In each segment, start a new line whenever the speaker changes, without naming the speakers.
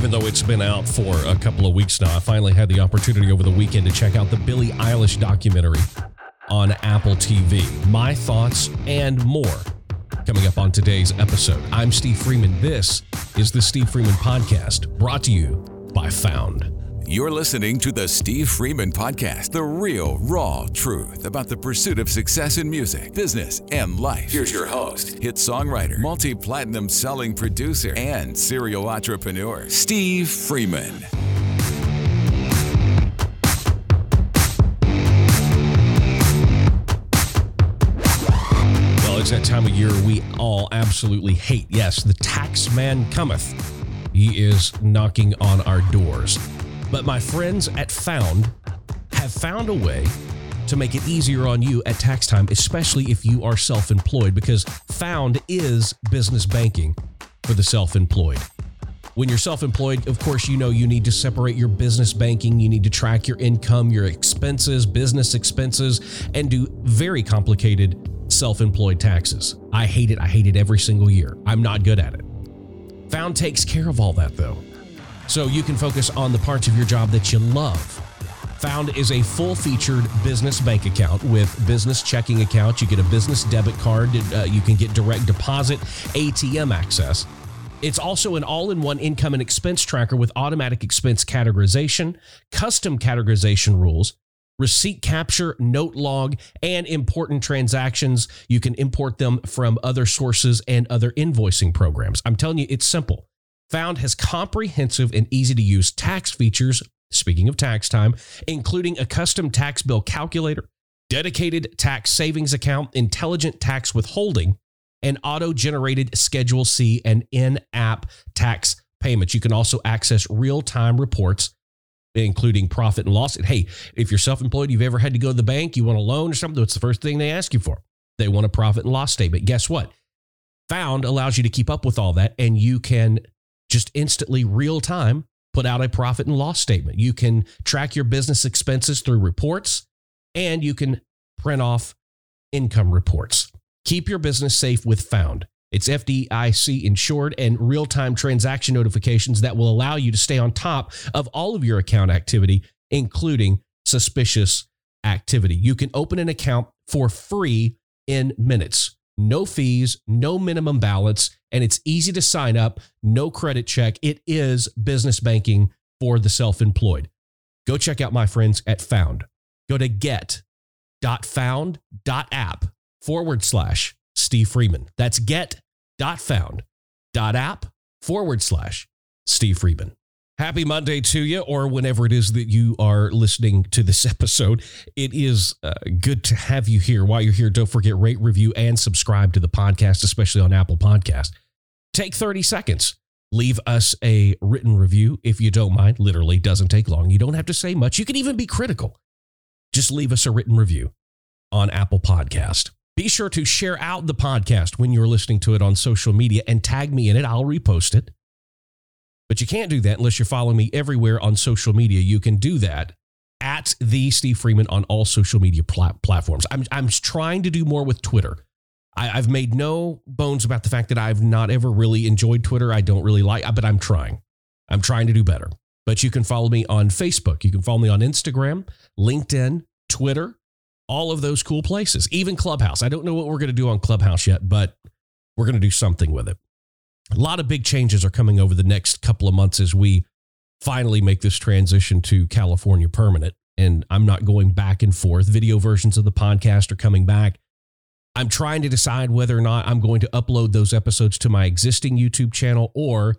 even though it's been out for a couple of weeks now, I finally had the opportunity over the weekend to check out the Billie Eilish documentary on Apple TV. My thoughts and more coming up on today's episode. I'm Steve Freeman. This is the Steve Freeman Podcast, brought to you by Found.
You're listening to the Steve Freeman Podcast, the real, raw truth about the pursuit of success in music, business, and life. Here's your host, hit songwriter, multi platinum selling producer, and serial entrepreneur, Steve Freeman.
Well, it's that time of year we all absolutely hate. Yes, the tax man cometh. He is knocking on our doors. But my friends at Found have found a way to make it easier on you at tax time, especially if you are self employed, because Found is business banking for the self employed. When you're self employed, of course, you know you need to separate your business banking. You need to track your income, your expenses, business expenses, and do very complicated self employed taxes. I hate it. I hate it every single year. I'm not good at it. Found takes care of all that, though so you can focus on the parts of your job that you love. Found is a full featured business bank account with business checking account. You get a business debit card. Uh, you can get direct deposit, ATM access. It's also an all in one income and expense tracker with automatic expense categorization, custom categorization rules, receipt capture, note log, and important transactions. You can import them from other sources and other invoicing programs. I'm telling you, it's simple. Found has comprehensive and easy to use tax features, speaking of tax time, including a custom tax bill calculator, dedicated tax savings account, intelligent tax withholding, and auto generated Schedule C and in app tax payments. You can also access real time reports, including profit and loss. Hey, if you're self employed, you've ever had to go to the bank, you want a loan or something, what's the first thing they ask you for? They want a profit and loss statement. Guess what? Found allows you to keep up with all that, and you can just instantly, real time, put out a profit and loss statement. You can track your business expenses through reports and you can print off income reports. Keep your business safe with Found. It's FDIC insured and real time transaction notifications that will allow you to stay on top of all of your account activity, including suspicious activity. You can open an account for free in minutes no fees, no minimum balance, and it's easy to sign up, no credit check. It is business banking for the self employed. Go check out my friends at Found. Go to get.found.app forward slash Steve Freeman. That's get.found.app forward slash Steve Freeman. Happy Monday to you, or whenever it is that you are listening to this episode. It is uh, good to have you here. While you're here, don't forget rate, review, and subscribe to the podcast, especially on Apple Podcast. Take 30 seconds. Leave us a written review if you don't mind. Literally doesn't take long. You don't have to say much. You can even be critical. Just leave us a written review on Apple Podcast. Be sure to share out the podcast when you're listening to it on social media and tag me in it. I'll repost it. But you can't do that unless you're following me everywhere on social media. You can do that at the Steve Freeman on all social media plat- platforms. I'm, I'm trying to do more with Twitter. I, have made no bones about the fact that I've not ever really enjoyed Twitter. I don't really like, but I'm trying. I'm trying to do better. But you can follow me on Facebook. You can follow me on Instagram, LinkedIn, Twitter, all of those cool places, even Clubhouse. I don't know what we're going to do on Clubhouse yet, but we're going to do something with it a lot of big changes are coming over the next couple of months as we finally make this transition to California permanent. And I'm not going back and forth. Video versions of the podcast are coming back. I'm trying to decide whether or not I'm going to upload those episodes to my existing YouTube channel or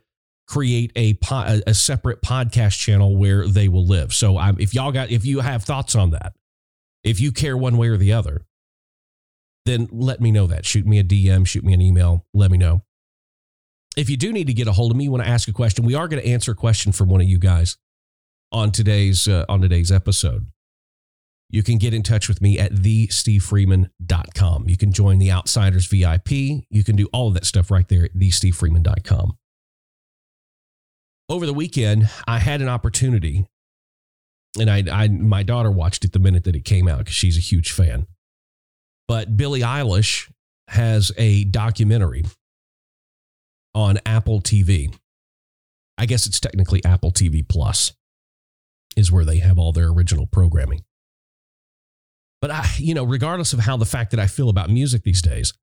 create a a separate podcast channel where they will live. So I'm, if y'all got if you have thoughts on that, if you care one way or the other, then let me know that. Shoot me a DM, shoot me an email, let me know if you do need to get a hold of me, you want to ask a question, we are going to answer a question from one of you guys on today's uh, on today's episode. You can get in touch with me at thestevefreeman.com. You can join the Outsiders VIP. You can do all of that stuff right there at thestevefreeman.com. Over the weekend, I had an opportunity, and I, I my daughter watched it the minute that it came out because she's a huge fan. But Billie Eilish has a documentary on Apple TV. I guess it's technically Apple TV Plus is where they have all their original programming. But I, you know, regardless of how the fact that I feel about music these days,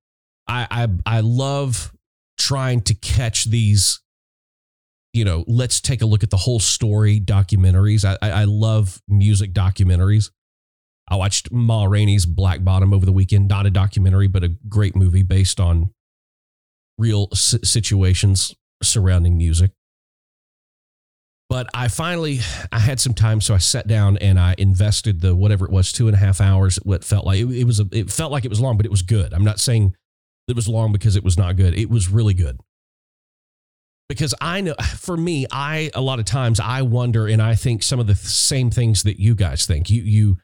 I I, I love trying to catch these you know, let's take a look at the whole story documentaries. I, I, I love music documentaries. I watched Ma Rainey's Black Bottom over the weekend. Not a documentary, but a great movie based on real situations surrounding music. But I finally I had some time, so I sat down and I invested the whatever it was, two and a half hours. What felt like it, it was a, it felt like it was long, but it was good. I'm not saying it was long because it was not good. It was really good because I know for me, I a lot of times I wonder and I think some of the same things that you guys think. You you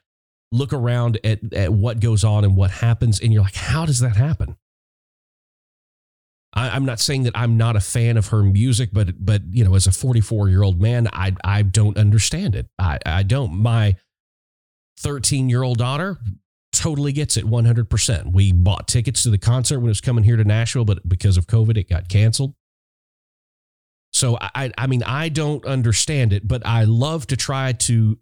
look around at, at what goes on and what happens, and you're like, how does that happen? I, am not saying that I'm not a fan of her music, but but you know, as a 44 year old man, I I don't understand it. I I don't. My 13 year old daughter totally gets it 100%. We bought tickets to the concert when it was coming here to Nashville, but because of COVID, it got canceled. So I, I mean, I don't understand it, but I love to try to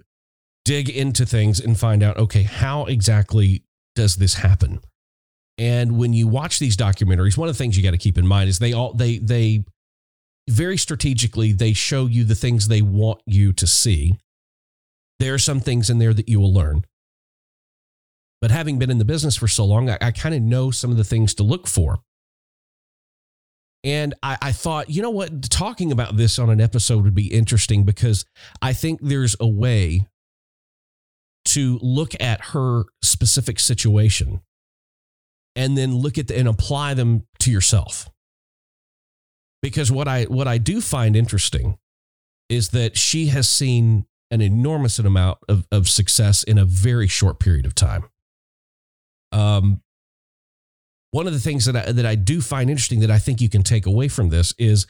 dig into things and find out, okay, how exactly does this happen? And when you watch these documentaries, one of the things you got to keep in mind is they all they they very strategically they show you the things they want you to see. There are some things in there that you will learn. But having been in the business for so long, I, I kind of know some of the things to look for. And I, I, thought, you know what, talking about this on an episode would be interesting because I think there's a way to look at her specific situation and then look at the, and apply them to yourself. Because what I what I do find interesting is that she has seen an enormous amount of, of success in a very short period of time. Um, one of the things that I, that I do find interesting that I think you can take away from this is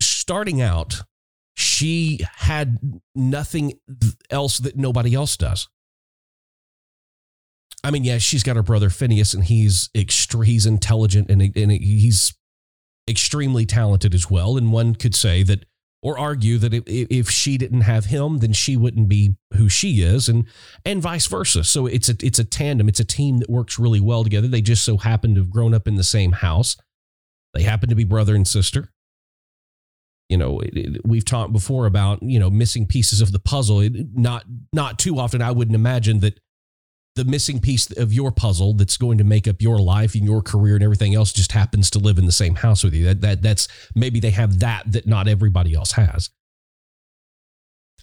starting out, she had nothing else that nobody else does. I mean, yeah, she's got her brother Finneas, and he's extre- he's intelligent and, and he's extremely talented as well. And one could say that or argue that if, if she didn't have him, then she wouldn't be who she is, and and vice versa. So it's a it's a tandem. It's a team that works really well together. They just so happen to have grown up in the same house. They happen to be brother and sister. You know, we've talked before about you know missing pieces of the puzzle. Not not too often. I wouldn't imagine that the missing piece of your puzzle that's going to make up your life and your career and everything else just happens to live in the same house with you. That that that's maybe they have that that not everybody else has.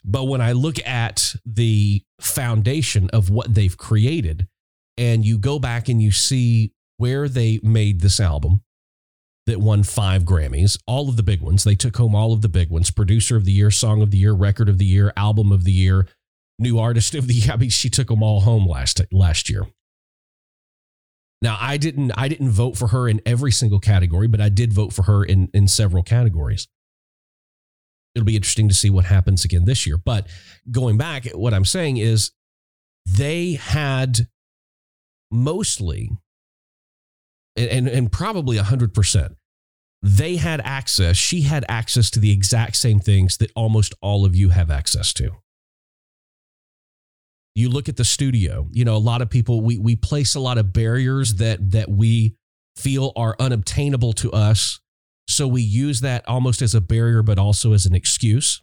But when I look at the foundation of what they've created and you go back and you see where they made this album that won 5 Grammys, all of the big ones, they took home all of the big ones, producer of the year, song of the year, record of the year, album of the year, new artist of the year. I mean, she took them all home last last year. Now, I didn't I didn't vote for her in every single category, but I did vote for her in in several categories. It'll be interesting to see what happens again this year. But going back, what I'm saying is they had mostly and and probably 100% they had access she had access to the exact same things that almost all of you have access to you look at the studio you know a lot of people we we place a lot of barriers that that we feel are unobtainable to us. So we use that almost as a barrier but also as an excuse.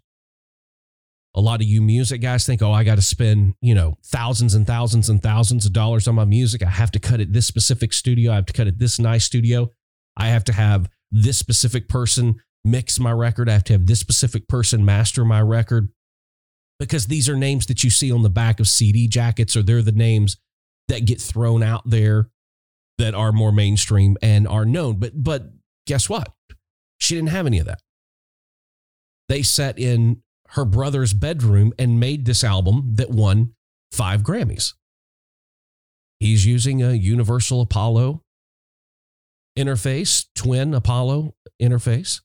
A lot of you music guys think oh i got to spend you know thousands and thousands and thousands of dollars on my music. I have to cut it this specific studio. I have to cut it this nice studio. I have to have this specific person mix my record. I have to have this specific person master my record because these are names that you see on the back of CD jackets, or they're the names that get thrown out there that are more mainstream and are known. But but guess what? She didn't have any of that. They sat in her brother's bedroom and made this album that won five Grammys. He's using a Universal Apollo interface, twin Apollo interface.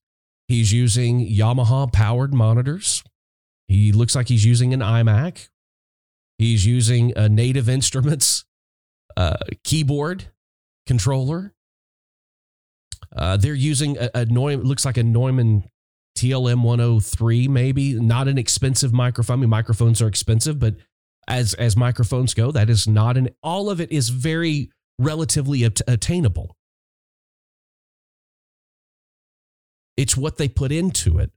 He's using Yamaha powered monitors. He looks like he's using an iMac. He's using a Native Instruments uh, keyboard controller. Uh, they're using a, a Neumann, looks like a Neumann TLM 103, maybe not an expensive microphone. I mean, microphones are expensive, but as as microphones go, that is not an. All of it is very relatively attainable. It's what they put into it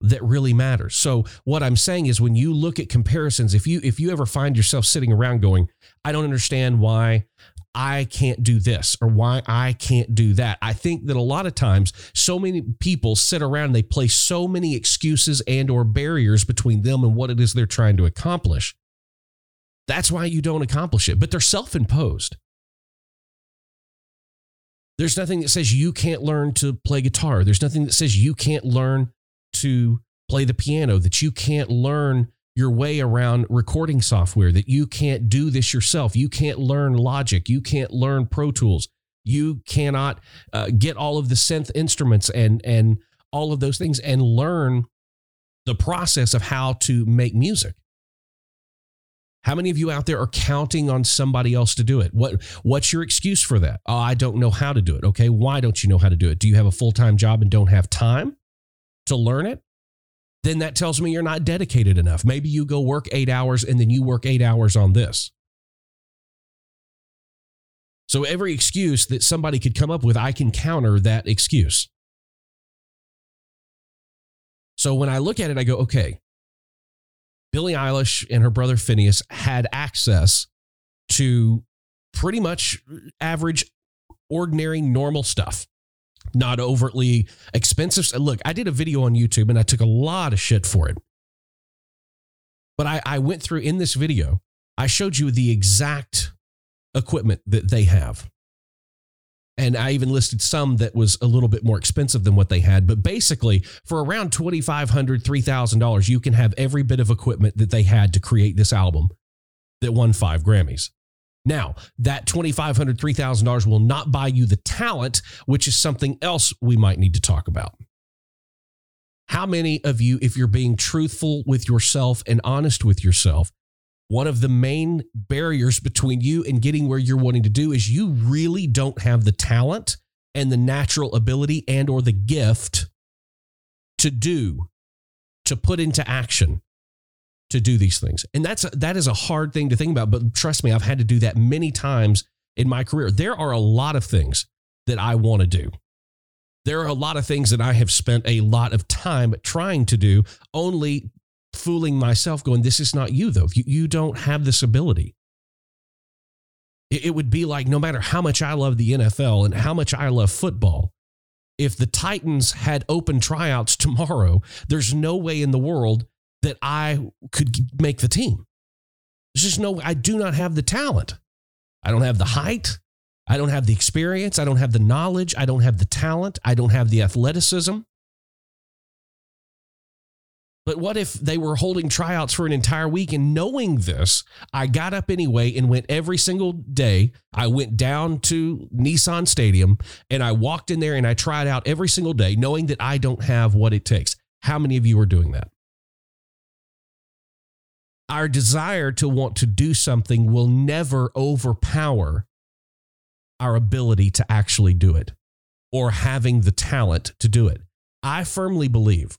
that really matters. So what I'm saying is when you look at comparisons, if you if you ever find yourself sitting around going, I don't understand why I can't do this or why I can't do that. I think that a lot of times so many people sit around they place so many excuses and or barriers between them and what it is they're trying to accomplish. That's why you don't accomplish it, but they're self-imposed. There's nothing that says you can't learn to play guitar. There's nothing that says you can't learn to play the piano, that you can't learn your way around recording software, that you can't do this yourself. You can't learn Logic. You can't learn Pro Tools. You cannot uh, get all of the synth instruments and and all of those things and learn the process of how to make music. How many of you out there are counting on somebody else to do it? What what's your excuse for that? Oh, I don't know how to do it. Okay, why don't you know how to do it? Do you have a full-time job and don't have time to learn it? Then that tells me you're not dedicated enough. Maybe you go work 8 hours and then you work 8 hours on this. So every excuse that somebody could come up with, I can counter that excuse. So when I look at it, I go, okay, Billie Eilish and her brother Finneas had access to pretty much average, ordinary, normal stuff. Not overtly expensive. Look, I did a video on YouTube and I took a lot of shit for it. But I, I went through in this video, I showed you the exact equipment that they have. And I even listed some that was a little bit more expensive than what they had. But basically, for around $2,500, $3,000, you can have every bit of equipment that they had to create this album that won five Grammys. Now, that $2,500, $3,000 will not buy you the talent, which is something else we might need to talk about. How many of you, if you're being truthful with yourself and honest with yourself, one of the main barriers between you and getting where you're wanting to do is you really don't have the talent and the natural ability and or the gift to do to put into action to do these things and that's that is a hard thing to think about but trust me i've had to do that many times in my career there are a lot of things that i want to do there are a lot of things that i have spent a lot of time trying to do only fooling myself going, this is not you, though. You, you don't have this ability. It, it would be like no matter how much I love the NFL and how much I love football, if the Titans had open tryouts tomorrow, there's no way in the world that I could make the team. There's just no, I do not have the talent. I don't have the height. I don't have the experience. I don't have the knowledge. I don't have the talent. I don't have the athleticism. But what if they were holding tryouts for an entire week and knowing this, I got up anyway and went every single day. I went down to Nissan Stadium and I walked in there and I tried out every single day, knowing that I don't have what it takes. How many of you are doing that? Our desire to want to do something will never overpower our ability to actually do it or having the talent to do it. I firmly believe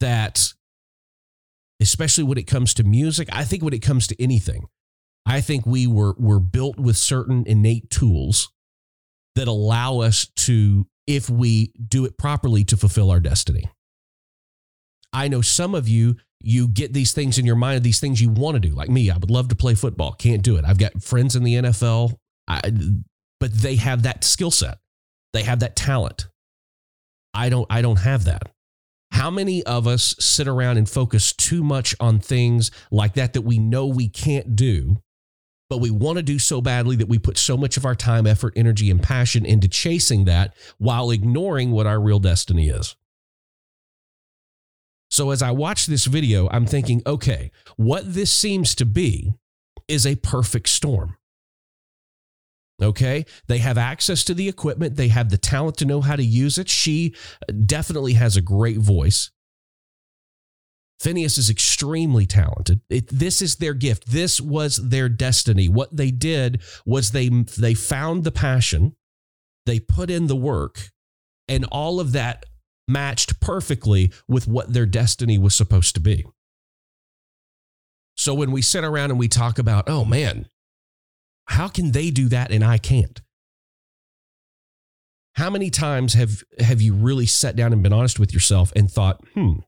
that especially when it comes to music, I think when it comes to anything, I think we were were built with certain innate tools that allow us to if we do it properly to fulfill our destiny. I know some of you you get these things in your mind these things you want to do. Like me, I would love to play football, can't do it. I've got friends in the NFL, I, but they have that skill set. They have that talent. I don't I don't have that. How many of us sit around and focus too much on things like that that we know we can't do, but we want to do so badly that we put so much of our time, effort, energy, and passion into chasing that while ignoring what our real destiny is? So as I watch this video, I'm thinking, okay, what this seems to be is a perfect storm. Okay. They have access to the equipment, they have the talent to know how to use it. She uh, definitely has a great voice. Finneas is extremely talented. It, this is their gift. This was their destiny. What they did was they they found the passion, they put in the work, and all of that matched perfectly with what their destiny was supposed to be. So when we sit around and we talk about, oh man, how can they do that and I can't? How many times have have you really sat down and been honest with yourself and thought, hmm,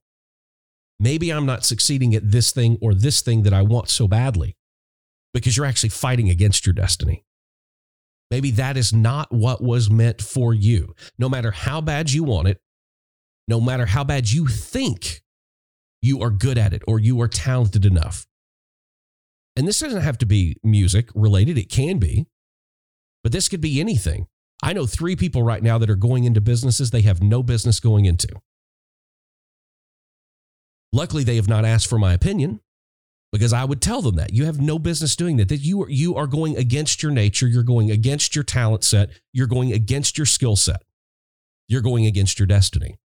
maybe I'm not succeeding at this thing or this thing that I want so badly because you're actually fighting against your destiny. Maybe that is not what was meant for you. No matter how bad you want it, no matter how bad you think you are good at it or you are talented enough. And this doesn't have to be music related, it can be, but this could be anything. I know three people right now that are going into businesses they have no business going into. Luckily, they have not asked for my opinion because I would tell them that you have no business doing that. That you are, you are going against your nature, you're going against your talent set, you're going against your skill set, you're going against your destiny.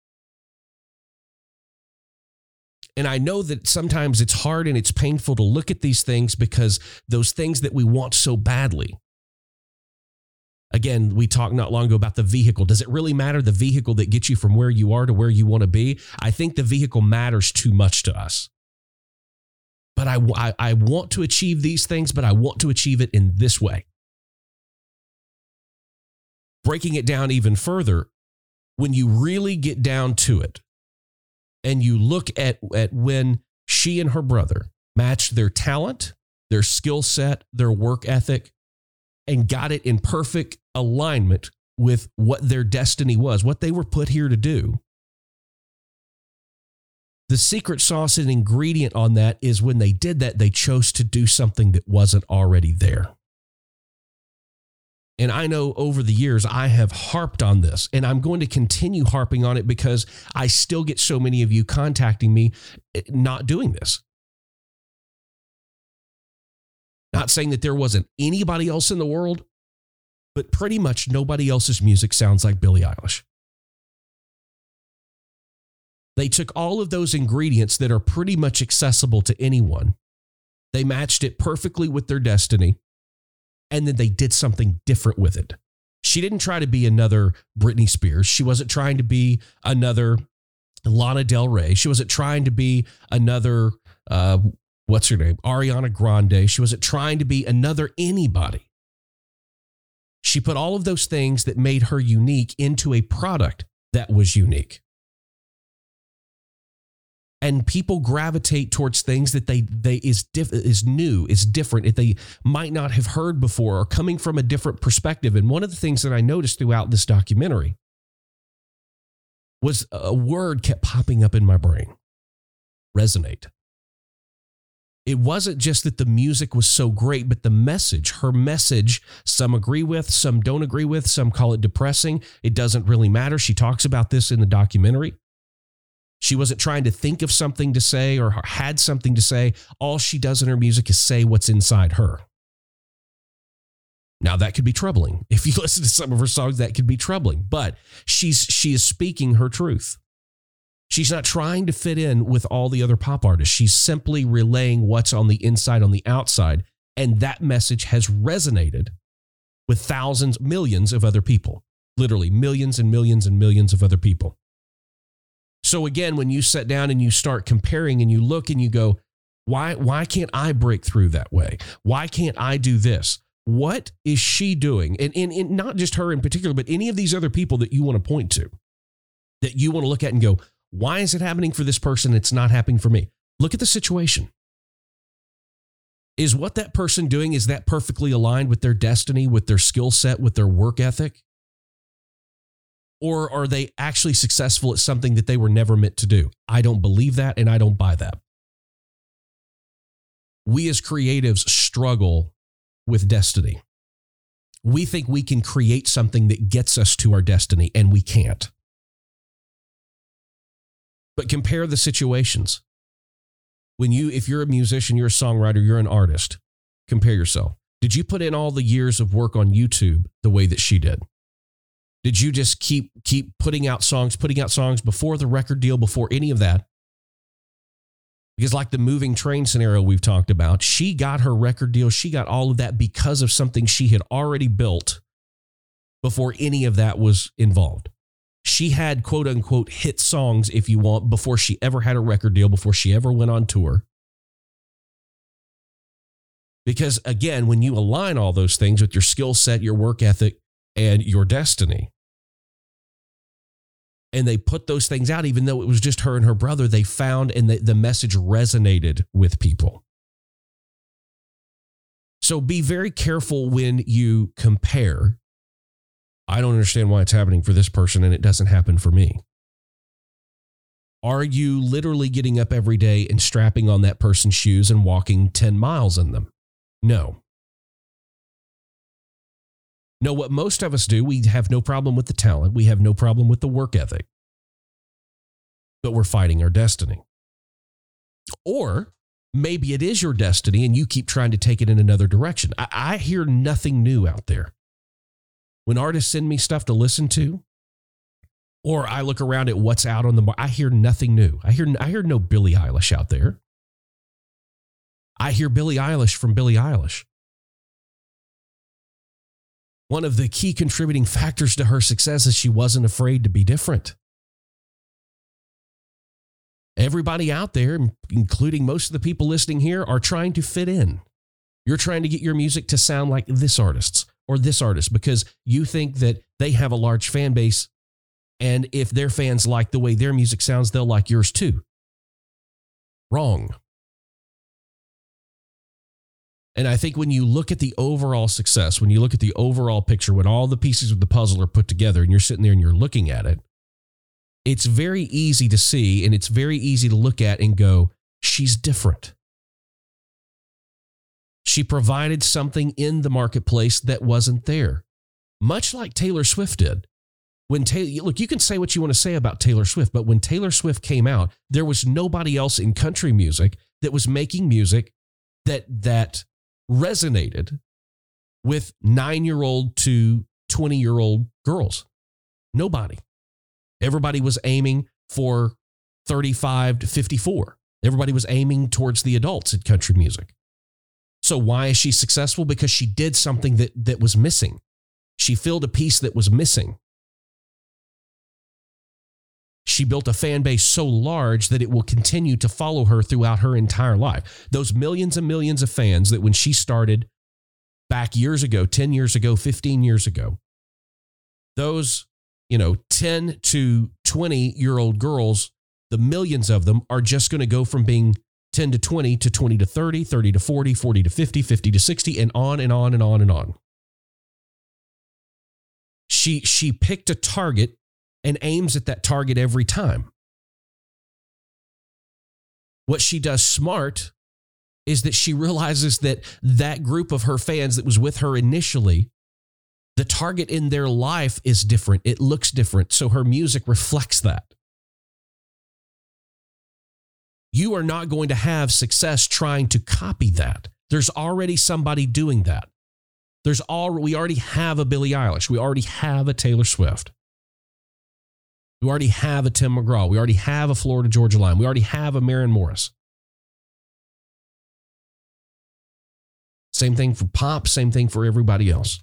And I know that sometimes it's hard and it's painful to look at these things because those things that we want so badly. Again, we talked not long ago about the vehicle. Does it really matter the vehicle that gets you from where you are to where you want to be? I think the vehicle matters too much to us. But I, I, I want to achieve these things, but I want to achieve it in this way. Breaking it down even further, when you really get down to it, and you look at, at when she and her brother matched their talent, their skill set, their work ethic, and got it in perfect alignment with what their destiny was, what they were put here to do. The secret sauce and ingredient on that is when they did that, they chose to do something that wasn't already there. And I know over the years I have harped on this, and I'm going to continue harping on it because I still get so many of you contacting me eh, not doing this. Not saying that there wasn't anybody else in the world, but pretty much nobody else's music sounds like Billie Eilish. They took all of those ingredients that are pretty much accessible to anyone, they matched it perfectly with their destiny, and then they did something different with it. She didn't try to be another Britney Spears. She wasn't trying to be another Lana Del Rey. She wasn't trying to be another, uh, what's her name? Ariana Grande. She wasn't trying to be another anybody. She put all of those things that made her unique into a product that was unique and people gravitate towards things that they they is diff, is new, is different, that they might not have heard before or coming from a different perspective. And one of the things that I noticed throughout this documentary was a word kept popping up in my brain. Resonate. It wasn't just that the music was so great, but the message, her message, some agree with, some don't agree with, some call it depressing. It doesn't really matter. She talks about this in the documentary. She wasn't trying to think of something to say or had something to say. All she does in her music is say what's inside her. Now that could be troubling. If you listen to some of her songs, that could be troubling. But she's she is speaking her truth. She's not trying to fit in with all the other pop artists. She's simply relaying what's on the inside, on the outside. And that message has resonated with thousands, millions of other people. Literally millions and millions and millions of other people. So again, when you sit down and you start comparing and you look and you go, why, why can't I break through that way? Why can't I do this? What is she doing? And, and, and not just her in particular, but any of these other people that you want to point to, that you want to look at and go, why is it happening for this person? It's not happening for me. Look at the situation. Is what that person doing, is that perfectly aligned with their destiny, with their skill set, with their work ethic? Or are they actually successful at something that they were never meant to do? I don't believe that and I don't buy that. We as creatives struggle with destiny. We think we can create something that gets us to our destiny, and we can't. But compare the situations. When you, if you're a musician, you're a songwriter, you're an artist, compare yourself. Did you put in all the years of work on YouTube the way that she did? Did you just keep keep putting out songs, putting out songs before the record deal, before any of that? Because like the moving train scenario we've talked about, she got her record deal, she got all of that because of something she had already built before any of that was involved. She had quote unquote hit songs, if you want, before she ever had a record deal, before she ever went on tour. Because again, when you align all those things with your skill set, your work ethic, and your destiny, and they put those things out, even though it was just her and her brother, they found and the, the message resonated with people. So be very careful when you compare. I don't understand why it's happening for this person and it doesn't happen for me. Are you literally getting up every day and strapping on that person's shoes and walking 10 miles in them? No. No, what most of us do, we have no problem with the talent, we have no problem with the work ethic, but we're fighting our destiny. Or maybe it is your destiny and you keep trying to take it in another direction. I, I hear nothing new out there. When artists send me stuff to listen to, or I look around at what's out on the market, I hear nothing new. I hear I hear no Billie Eilish out there. I hear Billie Eilish from Billie Eilish. One of the key contributing factors to her success is she wasn't afraid to be different. Everybody out there, including most of the people listening here, are trying to fit in. You're trying to get your music to sound like this artist's or this artist because you think that they have a large fan base. And if their fans like the way their music sounds, they'll like yours too. Wrong. And I think when you look at the overall success, when you look at the overall picture, when all the pieces of the puzzle are put together and you're sitting there and you're looking at it, it's very easy to see and it's very easy to look at and go, she's different. She provided something in the marketplace that wasn't there, much like Taylor Swift did. When Taylor, look, you can say what you want to say about Taylor Swift, but when Taylor Swift came out, there was nobody else in country music that was making music that that resonated with nine year old to 20 year old girls. Nobody. Everybody was aiming for 35 to 54. Everybody was aiming towards the adults in country music. So why is she successful? Because she did something that, that was missing. She filled a piece that was missing. She built a fan base so large that it will continue to follow her throughout her entire life. Those millions and millions of fans that when she started back years ago, 10 years ago, 15 years ago, those, you know, 10 to 20 year old girls, the millions of them are just going to go from being 10 to 20 to 20 to 30, 30 to 40, 40 to 50, 50 to 60, and on and on and on and on. She, she picked a target and aims at that target every time. What she does smart is that she realizes that that group of her fans that was with her initially, the target in their life is different. It looks different. So her music reflects that. You are not going to have success trying to copy that. There's already somebody doing that. There's all we already have a Billie Eilish. We already have a Taylor Swift. We already have a Tim McGraw. We already have a Florida Georgia Line. We already have a Maren Morris. Same thing for pop, same thing for everybody else.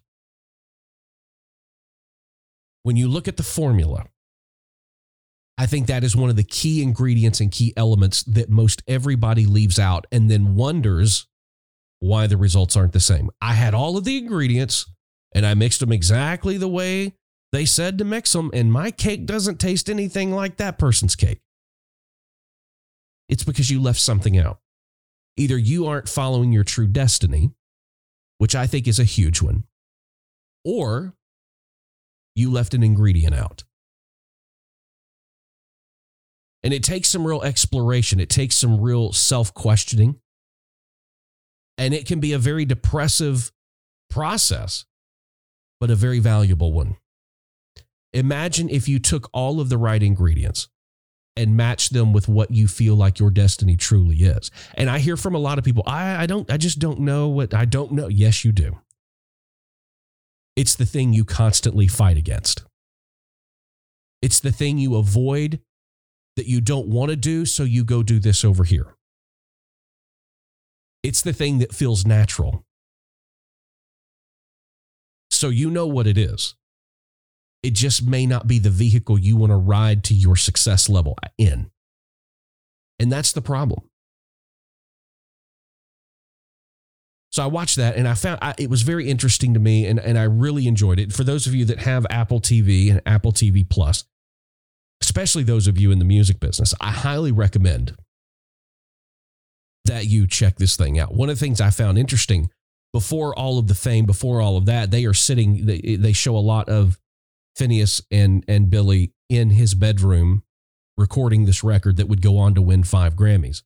When you look at the formula, I think that is one of the key ingredients and key elements that most everybody leaves out and then wonders why the results aren't the same. I had all of the ingredients and I mixed them exactly the way they said to mix them, and my cake doesn't taste anything like that person's cake. It's because you left something out. Either you aren't following your true destiny, which I think is a huge one, or you left an ingredient out. And it takes some real exploration, it takes some real self questioning, and it can be a very depressive process, but a very valuable one. Imagine if you took all of the right ingredients and matched them with what you feel like your destiny truly is. And I hear from a lot of people, I, I don't, I just don't know what I don't know. Yes, you do. It's the thing you constantly fight against. It's the thing you avoid that you don't want to do, so you go do this over here. It's the thing that feels natural. So you know what it is. It just may not be the vehicle you want to ride to your success level in. And that's the problem. So I watched that and I found I, it was very interesting to me and, and I really enjoyed it. For those of you that have Apple TV and Apple TV Plus, especially those of you in the music business, I highly recommend that you check this thing out. One of the things I found interesting before all of the fame, before all of that, they are sitting, they, they show a lot of Finneas and, and Billie in his bedroom recording this record that would go on to win five Grammys.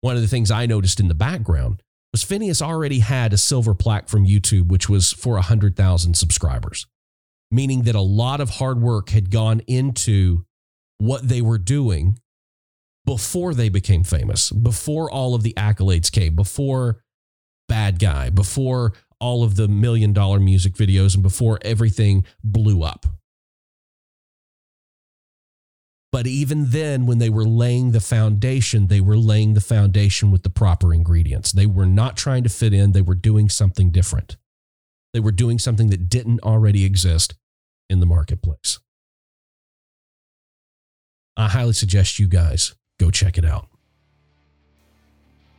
One of the things I noticed in the background was Finneas already had a silver plaque from YouTube, which was for 100,000 subscribers, meaning that a lot of hard work had gone into what they were doing before they became famous, before all of the accolades came, before Bad Guy, before all of the million dollar music videos, and before everything blew up. But even then, when they were laying the foundation, they were laying the foundation with the proper ingredients. They were not trying to fit in, they were doing something different. They were doing something that didn't already exist in the marketplace. I highly suggest you guys go check it out.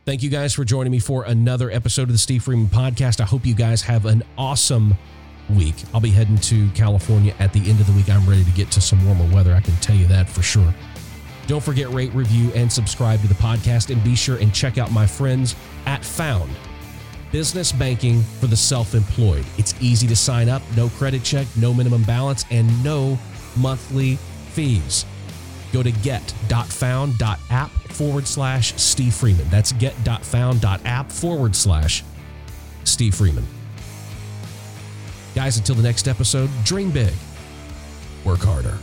Thank you guys for joining me for another episode of the Steve Freeman Podcast. I hope you guys have an awesome week. I'll be heading to California at the end of the week. I'm ready to get to some warmer weather. I can tell you that for sure. Don't forget rate, review, and subscribe to the podcast, and be sure and check out my friends at Found Business Banking for the Self-Employed. It's easy to sign up, no credit check, no minimum balance, and no monthly fees. Go to get.found.app forward slash Steve Freeman. That's get.found.app forward slash Steve Freeman. Guys, until the next episode, dream big, work harder.